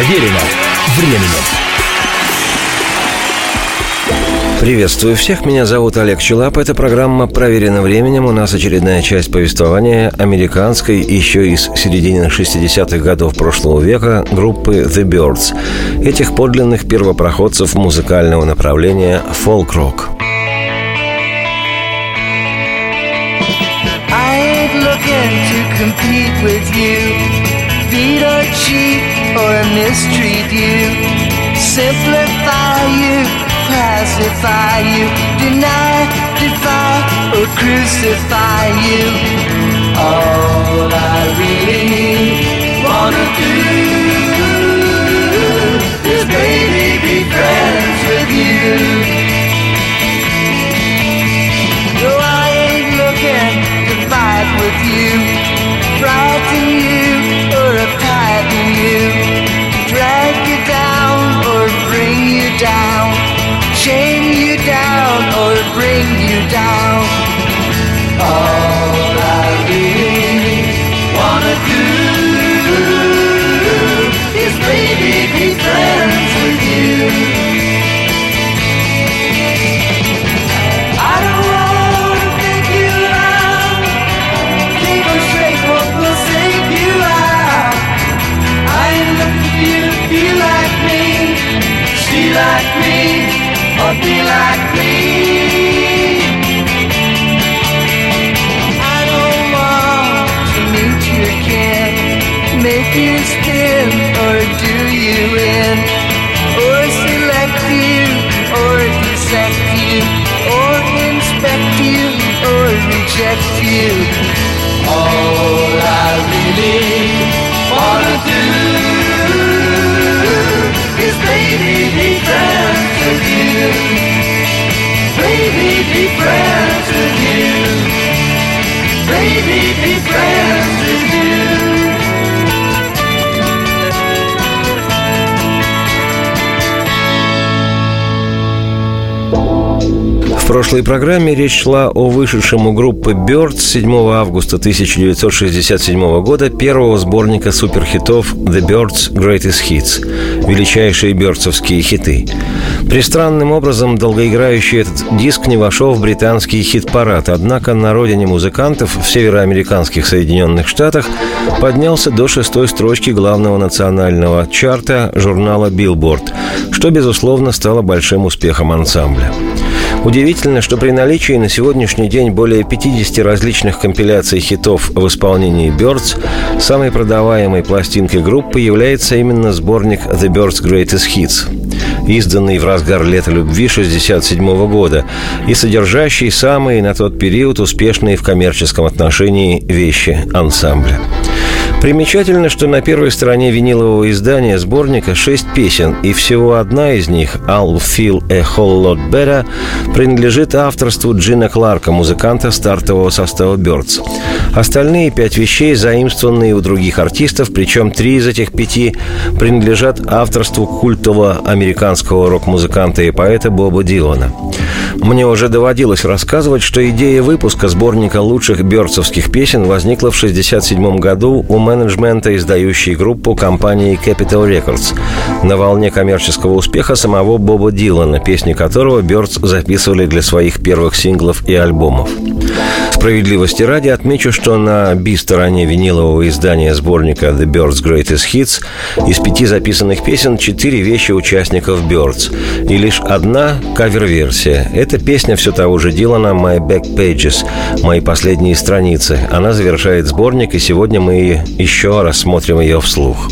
Проверено временем. Приветствую всех, меня зовут Олег Челап. Это программа «Проверено временем». У нас очередная часть повествования американской, еще из середины 60-х годов прошлого века, группы The Birds. Этих подлинных первопроходцев музыкального направления фолк-рок. compete with you. Beat or cheat or mistreat you. Simplify you pacify you, deny, defy, or crucify you. All I really wanna do down. Oh. Прошлой программе речь шла о вышедшем у группы Birds 7 августа 1967 года первого сборника суперхитов The Birds Greatest Hits – величайшие бёрдсовские хиты. Пристранным образом долгоиграющий этот диск не вошел в британский хит-парад, однако на родине музыкантов в североамериканских Соединенных Штатах поднялся до шестой строчки главного национального чарта журнала Billboard, что, безусловно, стало большим успехом ансамбля. Удивительно, что при наличии на сегодняшний день более 50 различных компиляций хитов в исполнении Birds, самой продаваемой пластинкой группы является именно сборник The Birds Greatest Hits, изданный в разгар лета любви 1967 года и содержащий самые на тот период успешные в коммерческом отношении вещи ансамбля. Примечательно, что на первой стороне винилового издания сборника шесть песен, и всего одна из них, «I'll Feel a Whole Lot Better», принадлежит авторству Джина Кларка, музыканта стартового состава Birds. Остальные пять вещей заимствованные у других артистов, причем три из этих пяти принадлежат авторству культового американского рок-музыканта и поэта Боба Дилана. Мне уже доводилось рассказывать, что идея выпуска сборника лучших бёрдсовских песен возникла в 1967 году у менеджмента, издающей группу компании Capital Records, на волне коммерческого успеха самого Боба Дилана, песни которого Бёрдс записывали для своих первых синглов и альбомов. Справедливости ради отмечу, что на би-стороне винилового издания сборника The Birds Greatest Hits из пяти записанных песен четыре вещи участников Birds и лишь одна кавер-версия. Это песня все того же Дилана «My Back Pages» – «Мои последние страницы». Она завершает сборник, и сегодня мы еще рассмотрим ее вслух.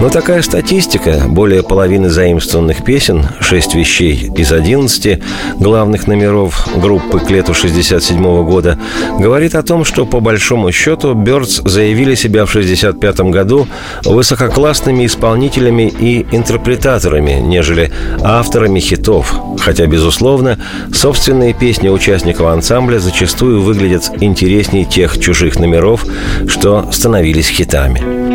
Но такая статистика, более половины заимствованных песен, шесть вещей из 11 главных номеров группы к лету 67 года, говорит о том, что по большому счету Бёрдс заявили себя в 65 году высококлассными исполнителями и интерпретаторами, нежели авторами хитов. Хотя, безусловно, собственные песни участников ансамбля зачастую выглядят интереснее тех чужих номеров, что становились хитами.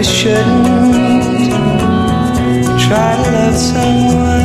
You shouldn't try to love someone.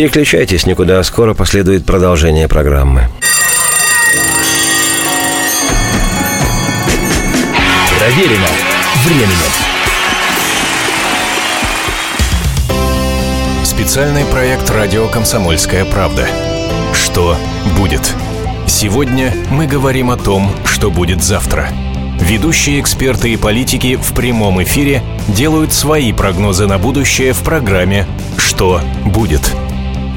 Переключайтесь никуда, скоро последует продолжение программы. Проверено временем. Специальный проект «Радио Комсомольская правда». Что будет? Сегодня мы говорим о том, что будет завтра. Ведущие эксперты и политики в прямом эфире делают свои прогнозы на будущее в программе «Что будет?».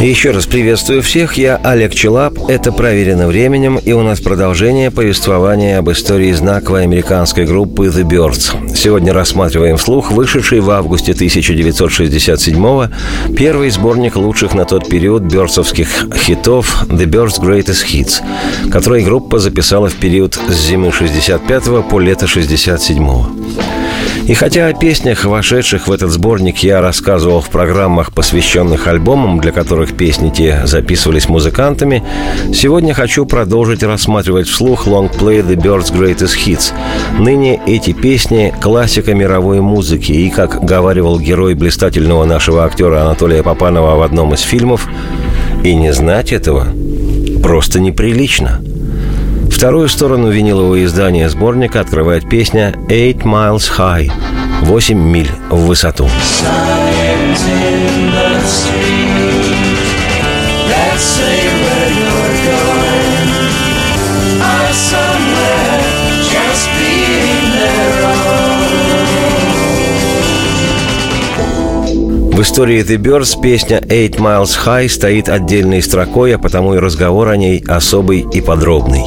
Еще раз приветствую всех, я Олег Челап, это «Проверено временем», и у нас продолжение повествования об истории знаковой американской группы The Birds. Сегодня рассматриваем вслух вышедший в августе 1967-го первый сборник лучших на тот период бёрдсовских хитов The Birds Greatest Hits, который группа записала в период с зимы 65 по лето 67 -го. И хотя о песнях, вошедших в этот сборник, я рассказывал в программах, посвященных альбомам, для которых песни те записывались музыкантами, сегодня хочу продолжить рассматривать вслух лонгплей The Birds Greatest Hits. Ныне эти песни – классика мировой музыки, и, как говаривал герой блистательного нашего актера Анатолия Попанова в одном из фильмов, и не знать этого просто неприлично – Вторую сторону винилового издания сборника открывает песня «Eight Miles High» – «8 миль в высоту». Signs in the street В истории The Birds песня «Eight Miles High» стоит отдельной строкой, а потому и разговор о ней особый и подробный.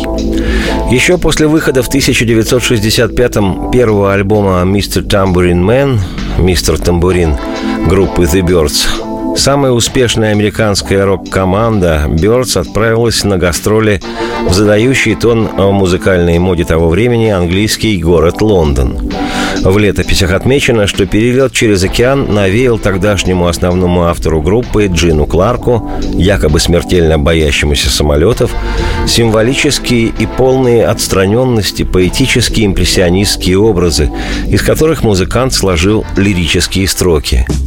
Еще после выхода в 1965-м первого альбома «Mr. Tambourine Man» мистер Тамбурин группы The Birds, Самая успешная американская рок-команда Birds отправилась на гастроли в задающий тон о музыкальной моде того времени английский город Лондон. В летописях отмечено, что перелет через океан навеял тогдашнему основному автору группы Джину Кларку, якобы смертельно боящемуся самолетов, символические и полные отстраненности поэтические импрессионистские образы, из которых музыкант сложил лирические строки –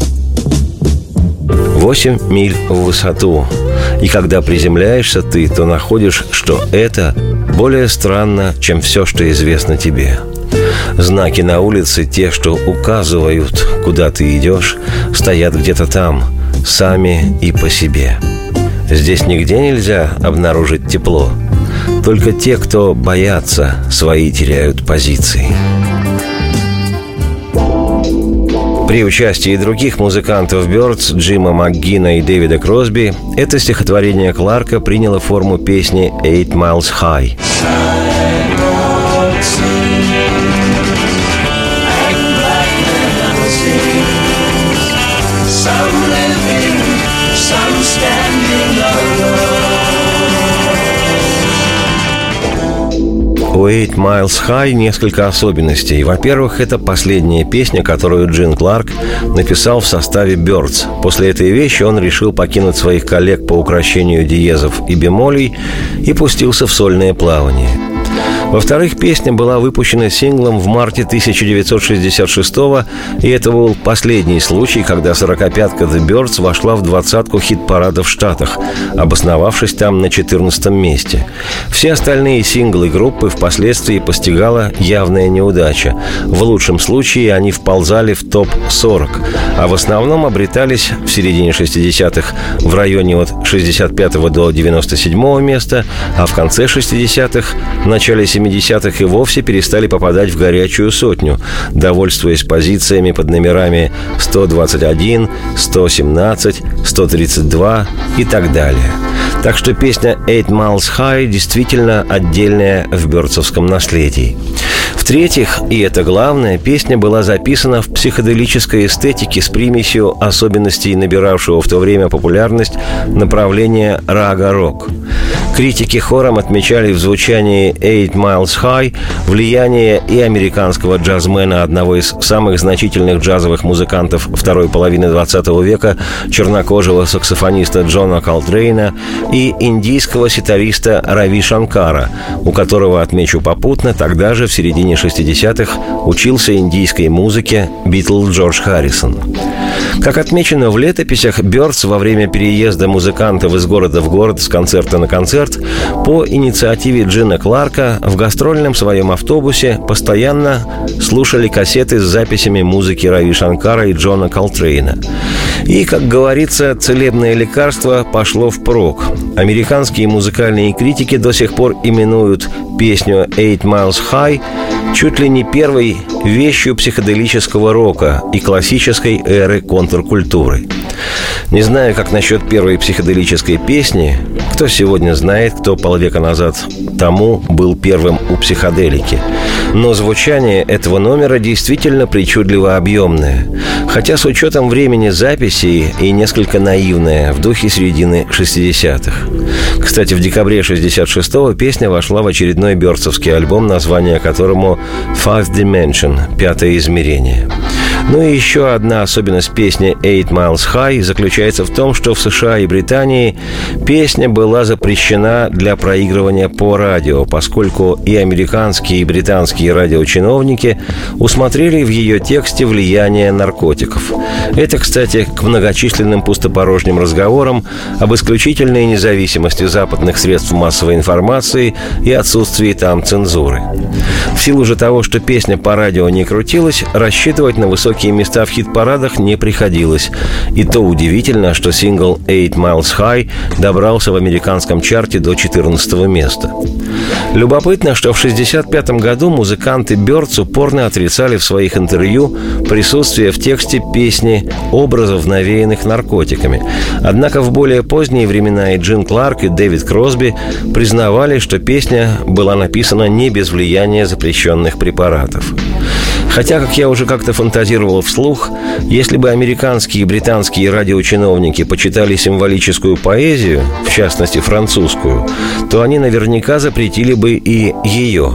8 миль в высоту. И когда приземляешься ты, то находишь, что это более странно, чем все, что известно тебе. Знаки на улице, те, что указывают, куда ты идешь, стоят где-то там, сами и по себе. Здесь нигде нельзя обнаружить тепло. Только те, кто боятся, свои теряют позиции. При участии других музыкантов Бёрдс, Джима МакГина и Дэвида Кросби, это стихотворение Кларка приняло форму песни «Eight Miles High». У Eight Miles High несколько особенностей. Во-первых, это последняя песня, которую Джин Кларк написал в составе Birds. После этой вещи он решил покинуть своих коллег по украшению диезов и бемолей и пустился в сольное плавание – во-вторых, песня была выпущена синглом в марте 1966 и это был последний случай, когда сорокопятка The Birds вошла в двадцатку хит-парада в Штатах, обосновавшись там на 14 месте. Все остальные синглы группы впоследствии постигала явная неудача. В лучшем случае они вползали в топ-40, а в основном обретались в середине 60-х в районе от 65 до 97 места, а в конце 60-х, в начале 70-х и вовсе перестали попадать в горячую сотню, довольствуясь позициями под номерами 121, 117, 132 и так далее. Так что песня «Eight Miles High» действительно отдельная в бёрдсовском наследии. В-третьих, и это главное, песня была записана в психоделической эстетике с примесью особенностей набиравшего в то время популярность направления рага-рок. Критики хором отмечали в звучании «Eight Miles High» влияние и американского джазмена, одного из самых значительных джазовых музыкантов второй половины 20 века, чернокожего саксофониста Джона Колтрейна и индийского ситариста Рави Шанкара, у которого, отмечу попутно, тогда же, в середине 60-х, учился индийской музыке Битл Джордж Харрисон. Как отмечено в летописях, Бёрдс во время переезда музыкантов из города в город с концерта на концерт по инициативе Джина Кларка в гастрольном своем автобусе постоянно слушали кассеты с записями музыки Рави Шанкара и Джона Колтрейна. И, как говорится, целебное лекарство пошло впрок. Американские музыкальные критики до сих пор именуют песню «Eight Miles High» чуть ли не первой вещью психоделического рока и классической эры контркультуры. Не знаю, как насчет первой психоделической песни, кто сегодня знает, кто полвека назад тому был первым у психоделики. Но звучание этого номера действительно причудливо объемное. Хотя с учетом времени записи и несколько наивное, в духе середины 60-х. Кстати, в декабре 66-го песня вошла в очередной бёрцевский альбом, название которому «Five Dimension» — «Пятое измерение». Ну и еще одна особенность песни «Eight Miles High» заключается в том, что в США и Британии песня была запрещена для проигрывания по радио, поскольку и американские, и британские радиочиновники усмотрели в ее тексте влияние наркотиков. Это, кстати, к многочисленным пустопорожним разговорам об исключительной независимости западных средств массовой информации и отсутствии там цензуры. В силу же того, что песня по радио не крутилась, рассчитывать на высокий высокие места в хит-парадах не приходилось. И то удивительно, что сингл «Eight Miles High» добрался в американском чарте до 14 места. Любопытно, что в 1965 году музыканты Бёрдс упорно отрицали в своих интервью присутствие в тексте песни образов, навеянных наркотиками. Однако в более поздние времена и Джин Кларк, и Дэвид Кросби признавали, что песня была написана не без влияния запрещенных препаратов. Хотя, как я уже как-то фантазировал вслух, если бы американские и британские радиочиновники почитали символическую поэзию, в частности французскую, то они наверняка запретили бы и ее.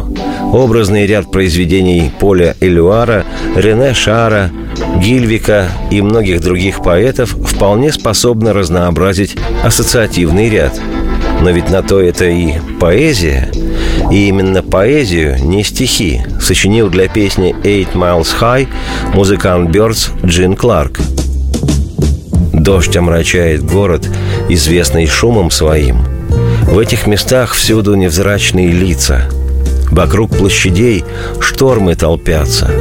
Образный ряд произведений Поля Элюара, Рене Шара, Гильвика и многих других поэтов вполне способны разнообразить ассоциативный ряд. Но ведь на то это и поэзия. И именно поэзию, не стихи, сочинил для песни «Eight Miles High» музыкант Бёрдс Джин Кларк. Дождь омрачает город, известный шумом своим. В этих местах всюду невзрачные лица. Вокруг площадей штормы толпятся.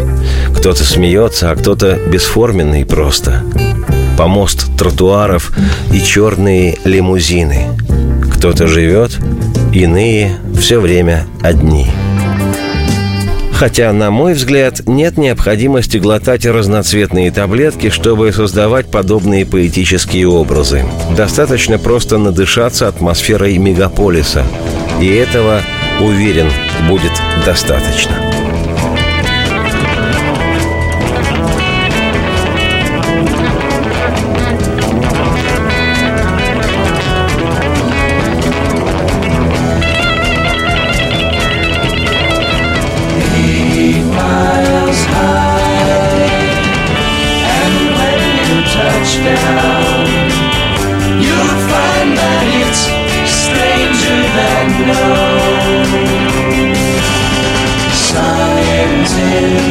Кто-то смеется, а кто-то бесформенный просто. Помост тротуаров и черные лимузины. Кто-то живет, иные все время одни. Хотя, на мой взгляд, нет необходимости глотать разноцветные таблетки, чтобы создавать подобные поэтические образы. Достаточно просто надышаться атмосферой мегаполиса. И этого, уверен, будет достаточно. sin.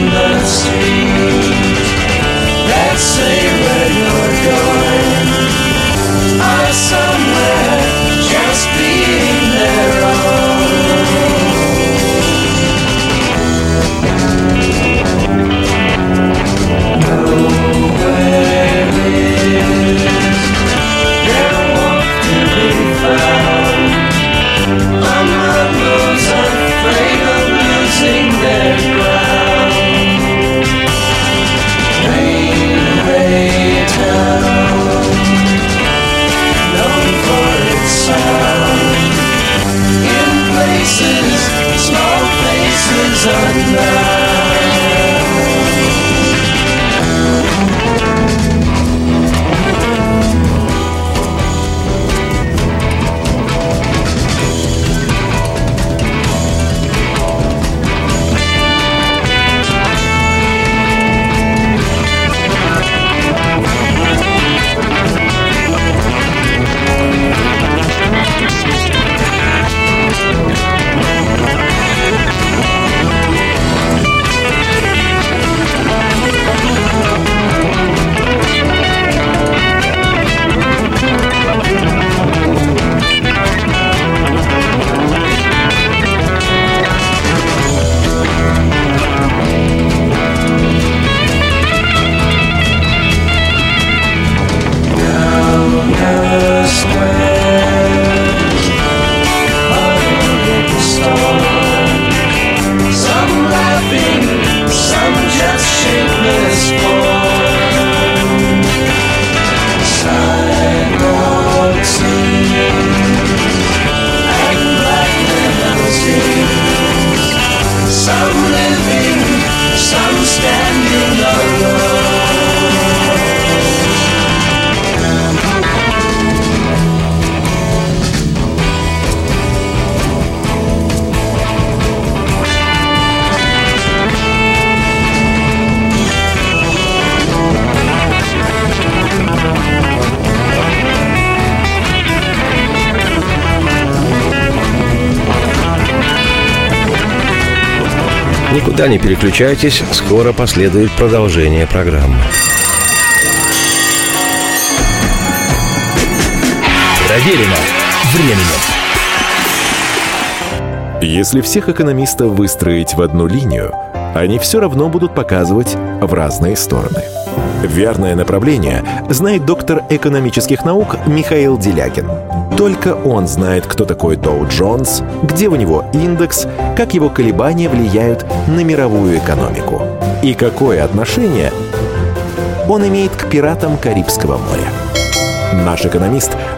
under Никуда не переключайтесь, скоро последует продолжение программы. Проверено временем. Если всех экономистов выстроить в одну линию, они все равно будут показывать в разные стороны. Верное направление знает доктор экономических наук Михаил Делякин. Только он знает, кто такой Доу Джонс, где у него индекс, как его колебания влияют на мировую экономику и какое отношение он имеет к пиратам Карибского моря. Наш экономист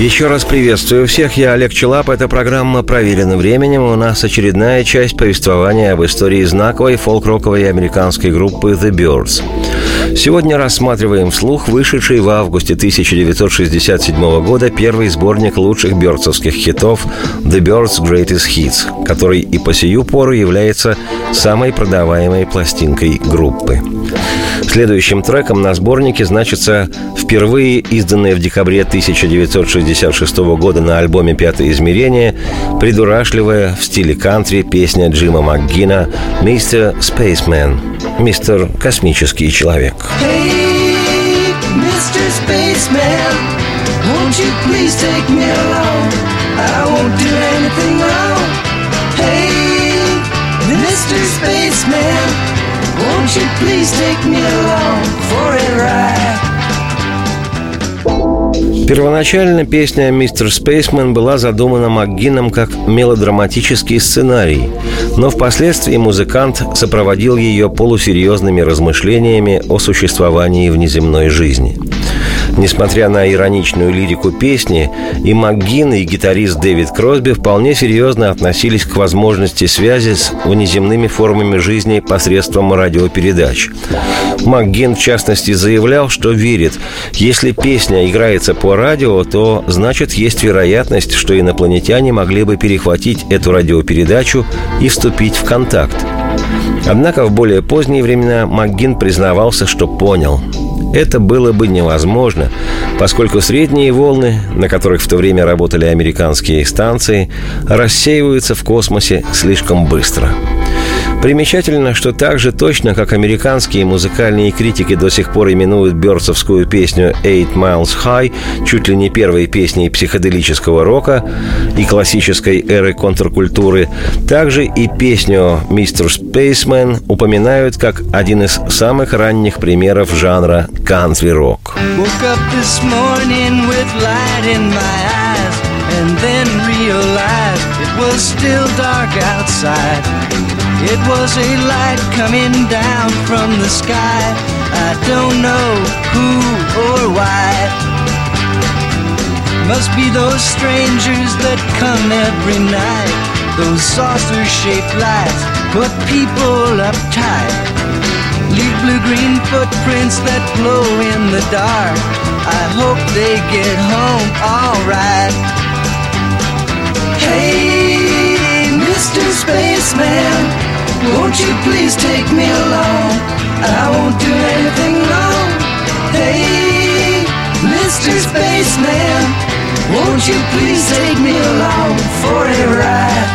Еще раз приветствую всех, я Олег Челап. Эта программа «Проверена временем». У нас очередная часть повествования об истории знаковой фолк-роковой американской группы The Birds. Сегодня рассматриваем вслух вышедший в августе 1967 года первый сборник лучших бёрдсовских хитов «The Birds Greatest Hits», который и по сию пору является самой продаваемой пластинкой группы. Следующим треком на сборнике значится впервые изданная в декабре 1966 года на альбоме «Пятое измерение» придурашливая в стиле кантри песня Джима МакГина «Мистер Спейсмен» – «Мистер Космический человек». Hey, Mr. Spaceman, won't you please take me along? I won't do anything wrong. Hey, Mr. Spaceman, won't you please take me along for a ride? Первоначально песня «Мистер Спейсмен» была задумана МакГином как мелодраматический сценарий, но впоследствии музыкант сопроводил ее полусерьезными размышлениями о существовании внеземной жизни. Несмотря на ироничную лирику песни, и МакГин, и гитарист Дэвид Кросби вполне серьезно относились к возможности связи с внеземными формами жизни посредством радиопередач. МакГин, в частности, заявлял, что верит, если песня играется по радио, то значит есть вероятность, что инопланетяне могли бы перехватить эту радиопередачу и вступить в контакт. Однако в более поздние времена МакГин признавался, что понял – это было бы невозможно, поскольку средние волны, на которых в то время работали американские станции, рассеиваются в космосе слишком быстро. Примечательно, что так же точно, как американские музыкальные критики до сих пор именуют бёрдсовскую песню «Eight Miles High» чуть ли не первой песней психоделического рока и классической эры контркультуры, также и песню «Mr. Spaceman» упоминают как один из самых ранних примеров жанра кантри-рок. And then realized it was still dark outside. It was a light coming down from the sky. I don't know who or why. Must be those strangers that come every night. Those saucer shaped lights put people uptight. Leave blue green footprints that glow in the dark. I hope they get home alright. Hey, Mr. Spaceman, won't you please take me along? I won't do anything wrong. Hey, Mr. Spaceman, won't you please take me along for a ride?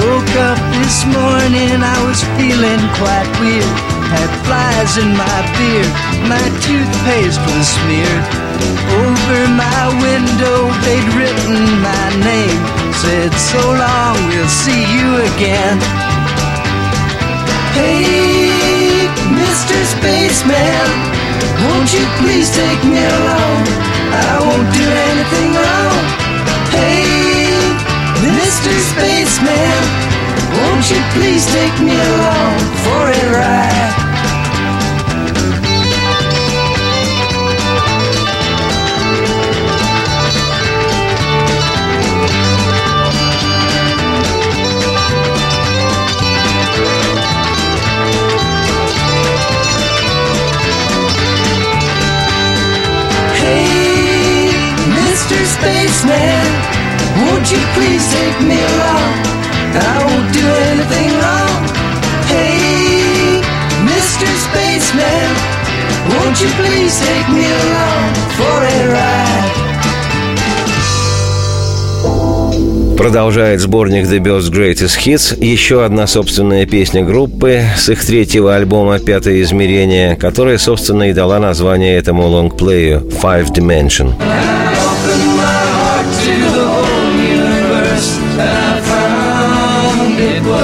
Woke up this morning, I was feeling quite weird. Had flies in my beard, my toothpaste was smeared. Over my window, they'd written my name. Said, so long, we'll see you again. Hey, Mr. Spaceman, won't you please take me along? I won't do anything wrong. Hey, Mr. Spaceman, won't you please take me along for a ride? Spaceman, won't you please take me along? I won't do anything wrong. Hey, Mr. Spaceman, won't you please take me along for a ride? Продолжает сборник The Birds Greatest Hits еще одна собственная песня группы с их третьего альбома «Пятое измерение», которая, собственно, и дала название этому лонгплею «Five Dimension».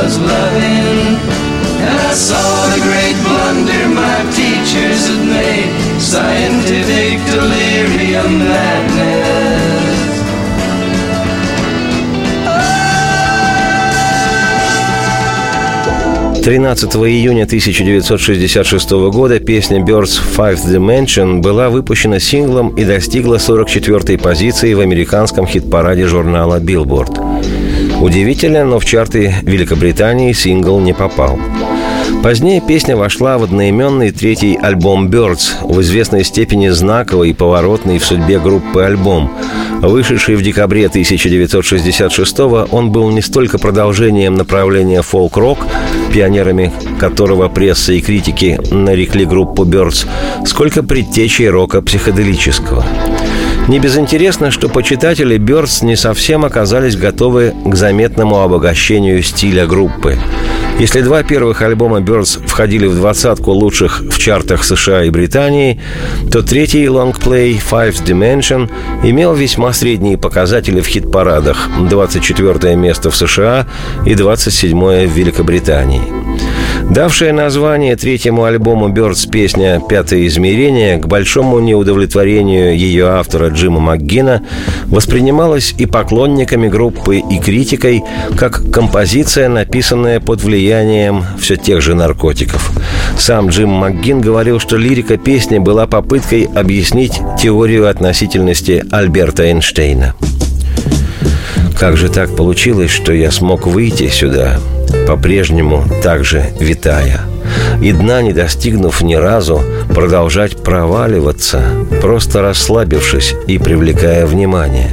was loving. And I saw the great blunder my teachers had made scientific delirium madness. Oh! 13 июня 1966 года песня Birds Fifth Dimension была выпущена синглом и достигла 44-й позиции в американском хит-параде журнала Billboard. Удивительно, но в чарты Великобритании сингл не попал. Позднее песня вошла в одноименный третий альбом Birds, в известной степени знаковый и поворотный в судьбе группы альбом. Вышедший в декабре 1966 он был не столько продолжением направления фолк-рок, пионерами которого пресса и критики нарекли группу Birds, сколько предтечей рока психоделического. Не безинтересно, что почитатели Бёрдс не совсем оказались готовы к заметному обогащению стиля группы. Если два первых альбома Бёрдс входили в двадцатку лучших в чартах США и Британии, то третий лонгплей Five Dimension имел весьма средние показатели в хит-парадах – 24 место в США и 27 в Великобритании. Давшая название третьему альбому Бёрдс песня «Пятое измерение» к большому неудовлетворению ее автора Джима МакГина воспринималась и поклонниками группы, и критикой как композиция, написанная под влиянием все тех же наркотиков. Сам Джим МакГин говорил, что лирика песни была попыткой объяснить теорию относительности Альберта Эйнштейна. Как же так получилось, что я смог выйти сюда, по-прежнему так же витая, и дна не достигнув ни разу, продолжать проваливаться, просто расслабившись и привлекая внимание.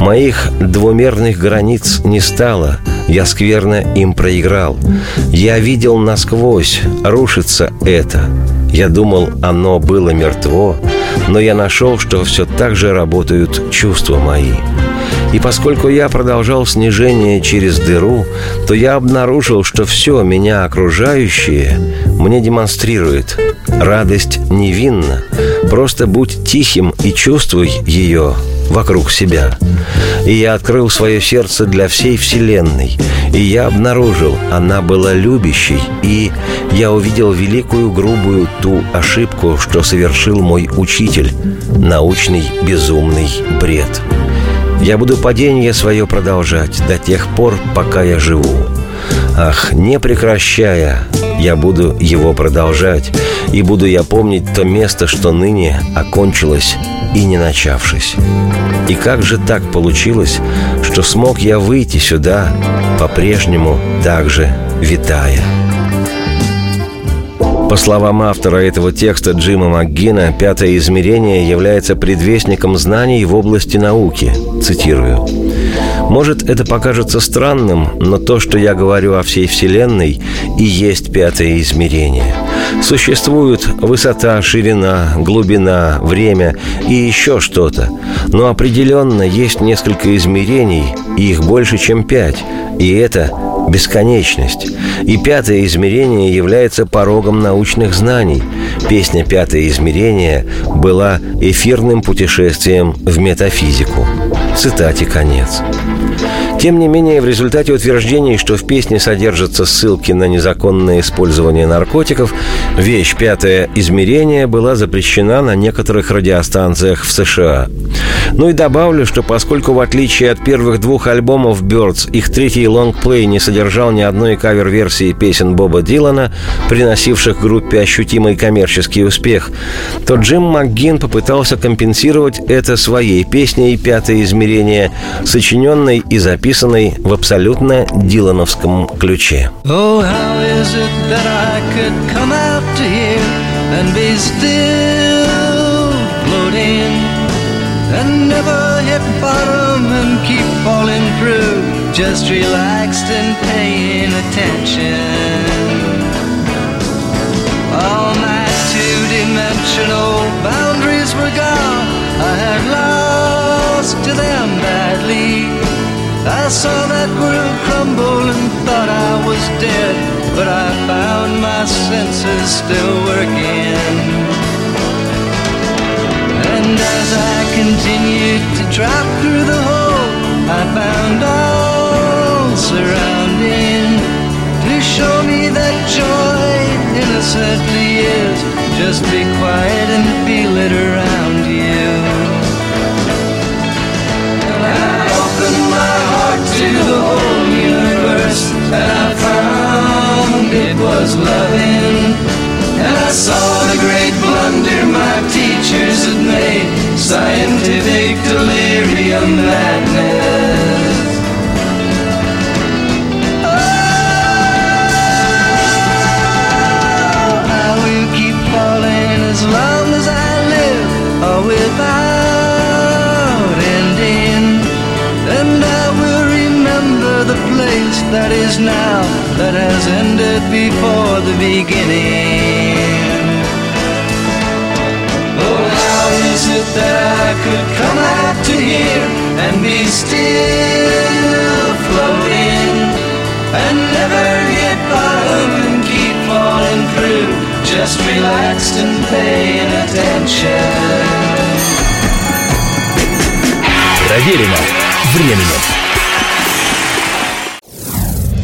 Моих двумерных границ не стало, я скверно им проиграл. Я видел насквозь, рушится это. Я думал, оно было мертво, но я нашел, что все так же работают чувства мои. И поскольку я продолжал снижение через дыру, то я обнаружил, что все меня окружающее мне демонстрирует. Радость невинна. Просто будь тихим и чувствуй ее вокруг себя. И я открыл свое сердце для всей Вселенной. И я обнаружил, она была любящей. И я увидел великую грубую ту ошибку, что совершил мой учитель. Научный безумный бред. Я буду падение свое продолжать до тех пор, пока я живу. Ах, не прекращая, я буду его продолжать, и буду я помнить то место, что ныне окончилось и не начавшись. И как же так получилось, что смог я выйти сюда, по-прежнему так же витая? По словам автора этого текста Джима МакГина, пятое измерение является предвестником знаний в области науки. Цитирую. Может, это покажется странным, но то, что я говорю о всей Вселенной, и есть пятое измерение. Существуют высота, ширина, глубина, время и еще что-то. Но определенно есть несколько измерений, и их больше, чем пять. И это бесконечность. И пятое измерение является порогом научных знаний. Песня «Пятое измерение» была эфирным путешествием в метафизику. Цитате конец. Тем не менее, в результате утверждений, что в песне содержатся ссылки на незаконное использование наркотиков, вещь «Пятое измерение» была запрещена на некоторых радиостанциях в США. Ну и добавлю, что поскольку в отличие от первых двух альбомов Birds, их третий лонгплей не содержал ни одной кавер-версии песен Боба Дилана, приносивших группе ощутимый коммерческий успех, то Джим МакГин попытался компенсировать это своей песней «Пятое измерение», сочиненной и записанной в абсолютно дилановском ключе. Oh, how is it that I could come out to here and be still and never hit bottom and keep falling through, just relaxed and paying attention. All my two-dimensional boundaries were gone. I had lost to them badly. I saw that world crumble and thought I was dead, but I found my senses still working. And as I continued to drop through the hole, I found all surrounding to show me that joy innocently is. Just be quiet and feel it around you. And I opened my heart to the whole universe, and I found it was loving. And I saw the great blunder my teachers had made scientific delirium madness. Oh, I will keep falling as long as I live, or without ending. And I will remember the place that is now, that has ended before the beginning. that I could come out to here and be still floating and never hit bottom and keep falling through, just relaxed and paying attention? Проверено временем.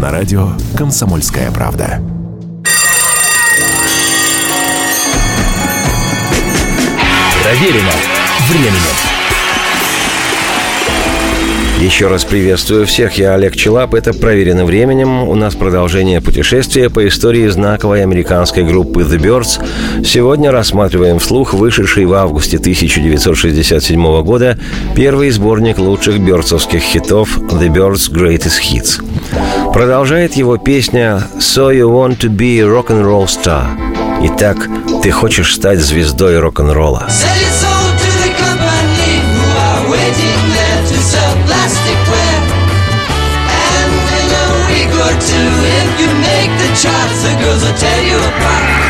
на радио «Комсомольская правда». Проверено временем. Еще раз приветствую всех, я Олег Челап, это «Проверено временем». У нас продолжение путешествия по истории знаковой американской группы The Birds. Сегодня рассматриваем вслух вышедший в августе 1967 года первый сборник лучших бёрдсовских хитов The Birds Greatest Hits. Продолжает его песня «So you want to be a rock'n'roll star». Итак, ты хочешь стать звездой рок-н-ролла. Two, if you make the charts, the girls will tear you apart.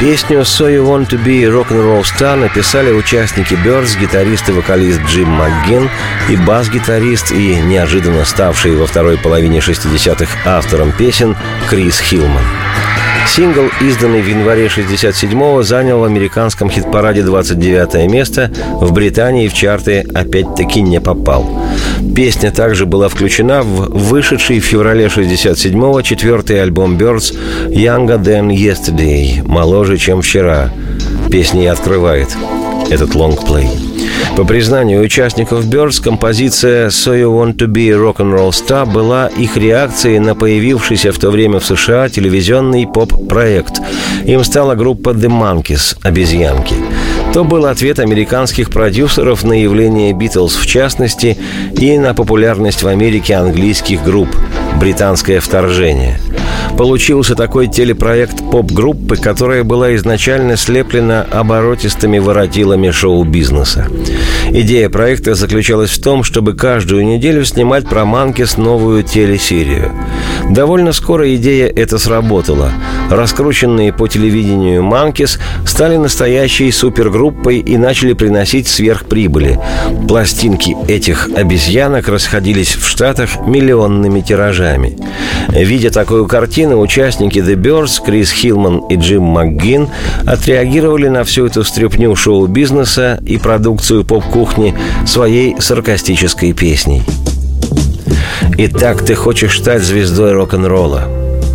Песню «So You Want To Be Rock'n'Roll Star» написали участники Бёрдс, гитарист и вокалист Джим МакГин и бас-гитарист и неожиданно ставший во второй половине 60-х автором песен Крис Хилман. Сингл, изданный в январе 67-го, занял в американском хит-параде 29 место, в Британии в чарты опять-таки не попал. Песня также была включена в вышедший в феврале 67-го четвертый альбом Birds «Younger Than Yesterday» – «Моложе, чем вчера». Песня и открывает этот лонгплей. По признанию участников Birds, композиция «So You Want To Be a Rock'n'Roll Star» была их реакцией на появившийся в то время в США телевизионный поп-проект. Им стала группа The Monkeys – «Обезьянки». То был ответ американских продюсеров на явление Битлз в частности и на популярность в Америке английских групп «Британское вторжение». Получился такой телепроект поп-группы, которая была изначально слеплена оборотистыми воротилами шоу-бизнеса. Идея проекта заключалась в том, чтобы каждую неделю снимать про Манкис новую телесерию. Довольно скоро идея эта сработала. Раскрученные по телевидению Манкис стали настоящей супергруппой и начали приносить сверхприбыли. Пластинки этих обезьянок расходились в Штатах миллионными тиражами. Видя такую картину, участники The Birds, Крис Хилман и Джим МакГин отреагировали на всю эту стряпню шоу-бизнеса и продукцию поп-кухни своей саркастической песней. Итак, ты хочешь стать звездой рок-н-ролла?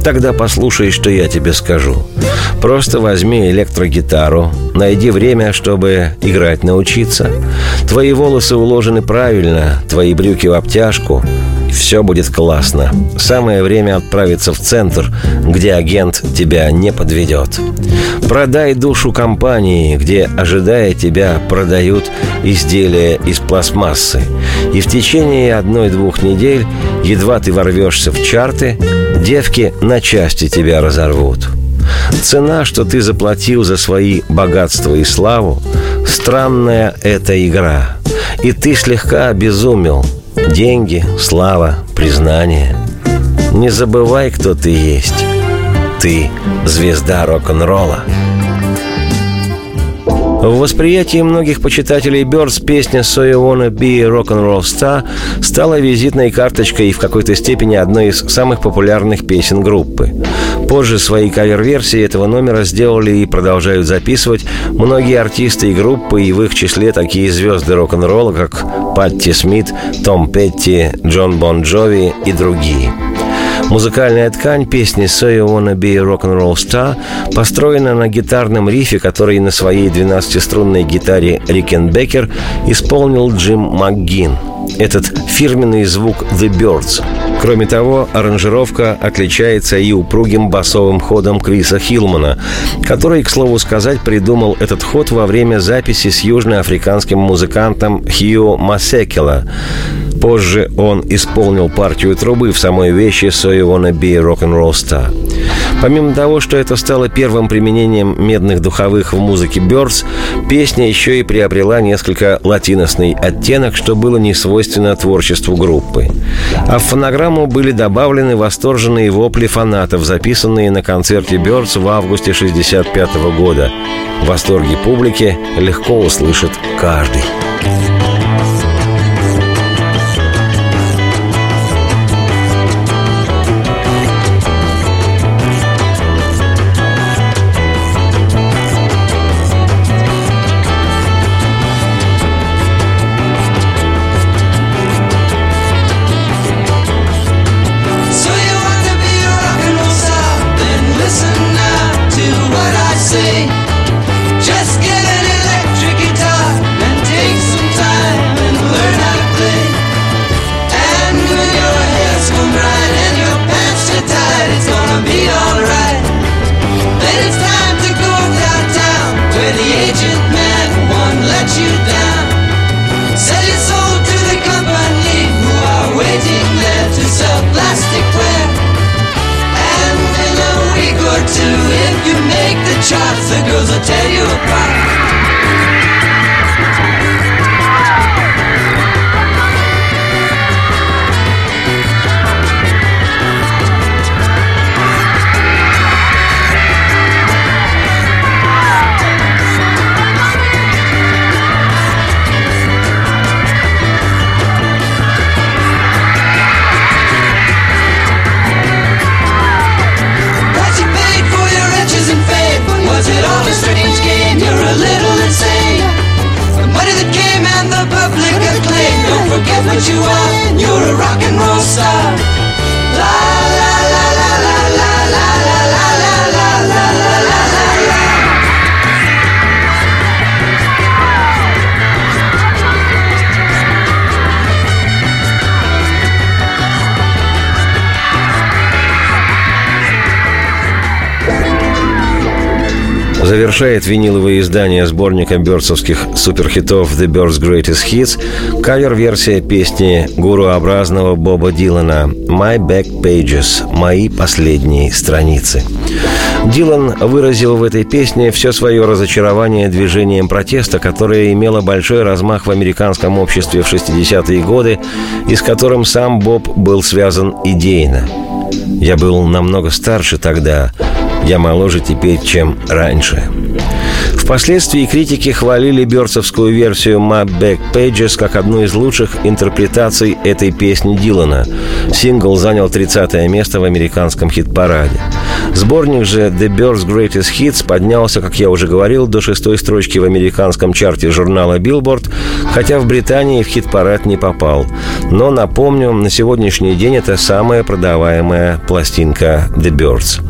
Тогда послушай, что я тебе скажу. Просто возьми электрогитару, найди время, чтобы играть научиться. Твои волосы уложены правильно, твои брюки в обтяжку. Все будет классно. Самое время отправиться в центр, где агент тебя не подведет. Продай душу компании, где, ожидая тебя, продают изделия из пластмассы. И в течение одной-двух недель, едва ты ворвешься в чарты, девки на части тебя разорвут. Цена, что ты заплатил за свои богатства и славу, странная эта игра. И ты слегка обезумел. Деньги, слава, признание. Не забывай, кто ты есть. Ты звезда рок-н-ролла. В восприятии многих почитателей Бёрдс песня «So you wanna be a rock'n'roll star» стала визитной карточкой и в какой-то степени одной из самых популярных песен группы. Позже свои кавер-версии этого номера сделали и продолжают записывать многие артисты и группы, и в их числе такие звезды рок-н-ролла, как Патти Смит, Том Петти, Джон Бон Джови и другие – Музыкальная ткань песни «So You Wanna Be a Rock'n'Roll Star» построена на гитарном рифе, который на своей 12-струнной гитаре Рикенбекер исполнил Джим МакГин. Этот фирменный звук «The Birds». Кроме того, аранжировка отличается и упругим басовым ходом Криса Хилмана, который, к слову сказать, придумал этот ход во время записи с южноафриканским музыкантом Хью Масекела. Позже он исполнил партию трубы в самой вещи «So You Wanna Be Rock'n'Roll Star». Помимо того, что это стало первым применением медных духовых в музыке Бёрдс, песня еще и приобрела несколько латиносный оттенок, что было не свойственно творчеству группы. А в фонограмму были добавлены восторженные вопли фанатов, записанные на концерте Бёрдс в августе 1965 года. Восторги публики легко услышит каждый. Завершает виниловое издание сборника бёрдсовских суперхитов «The Birds Greatest Hits» кавер-версия песни гуруобразного Боба Дилана «My Back Pages» – «Мои последние страницы». Дилан выразил в этой песне все свое разочарование движением протеста, которое имело большой размах в американском обществе в 60-е годы и с которым сам Боб был связан идейно. «Я был намного старше тогда, я моложе теперь, чем раньше. Впоследствии критики хвалили бёрцевскую версию «My Back Pages» как одну из лучших интерпретаций этой песни Дилана. Сингл занял 30 место в американском хит-параде. Сборник же «The Birds Greatest Hits» поднялся, как я уже говорил, до шестой строчки в американском чарте журнала Billboard, хотя в Британии в хит-парад не попал. Но, напомню, на сегодняшний день это самая продаваемая пластинка «The Birds».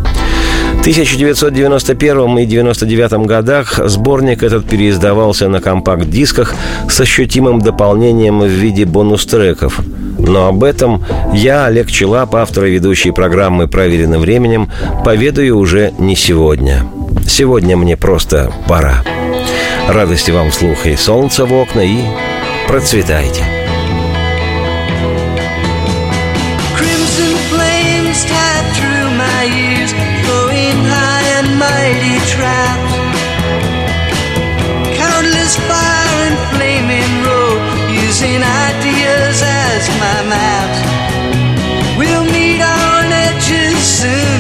1991 и 1999 годах сборник этот переиздавался на компакт-дисках с ощутимым дополнением в виде бонус-треков. Но об этом я, Олег Челап, автор и ведущий программы «Проверенным временем», поведаю уже не сегодня. Сегодня мне просто пора. Радости вам вслух и солнца в окна, и процветайте.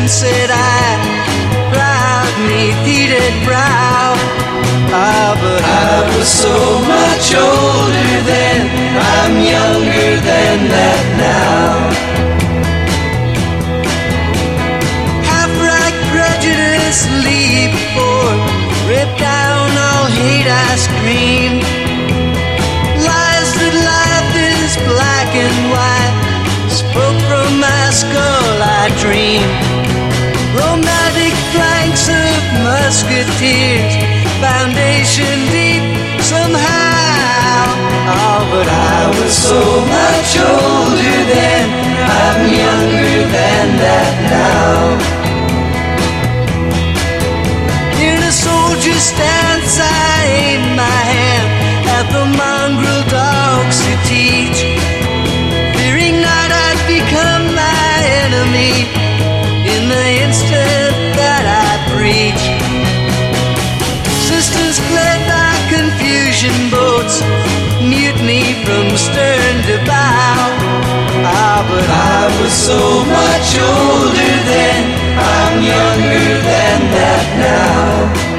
said I Plowed me heated brow. Ah, but I was so much older then. I'm younger than that now. Half-right prejudice leap before Rip down all hate I scream. Lies that life is black and white. Spoke from my skull I dream Flanks of musketeers, foundation deep somehow. Oh, but I was so much older then, I'm younger than that now. In a soldier's stance, stern to bow. Ah, but I was so much older then, I'm younger than that now.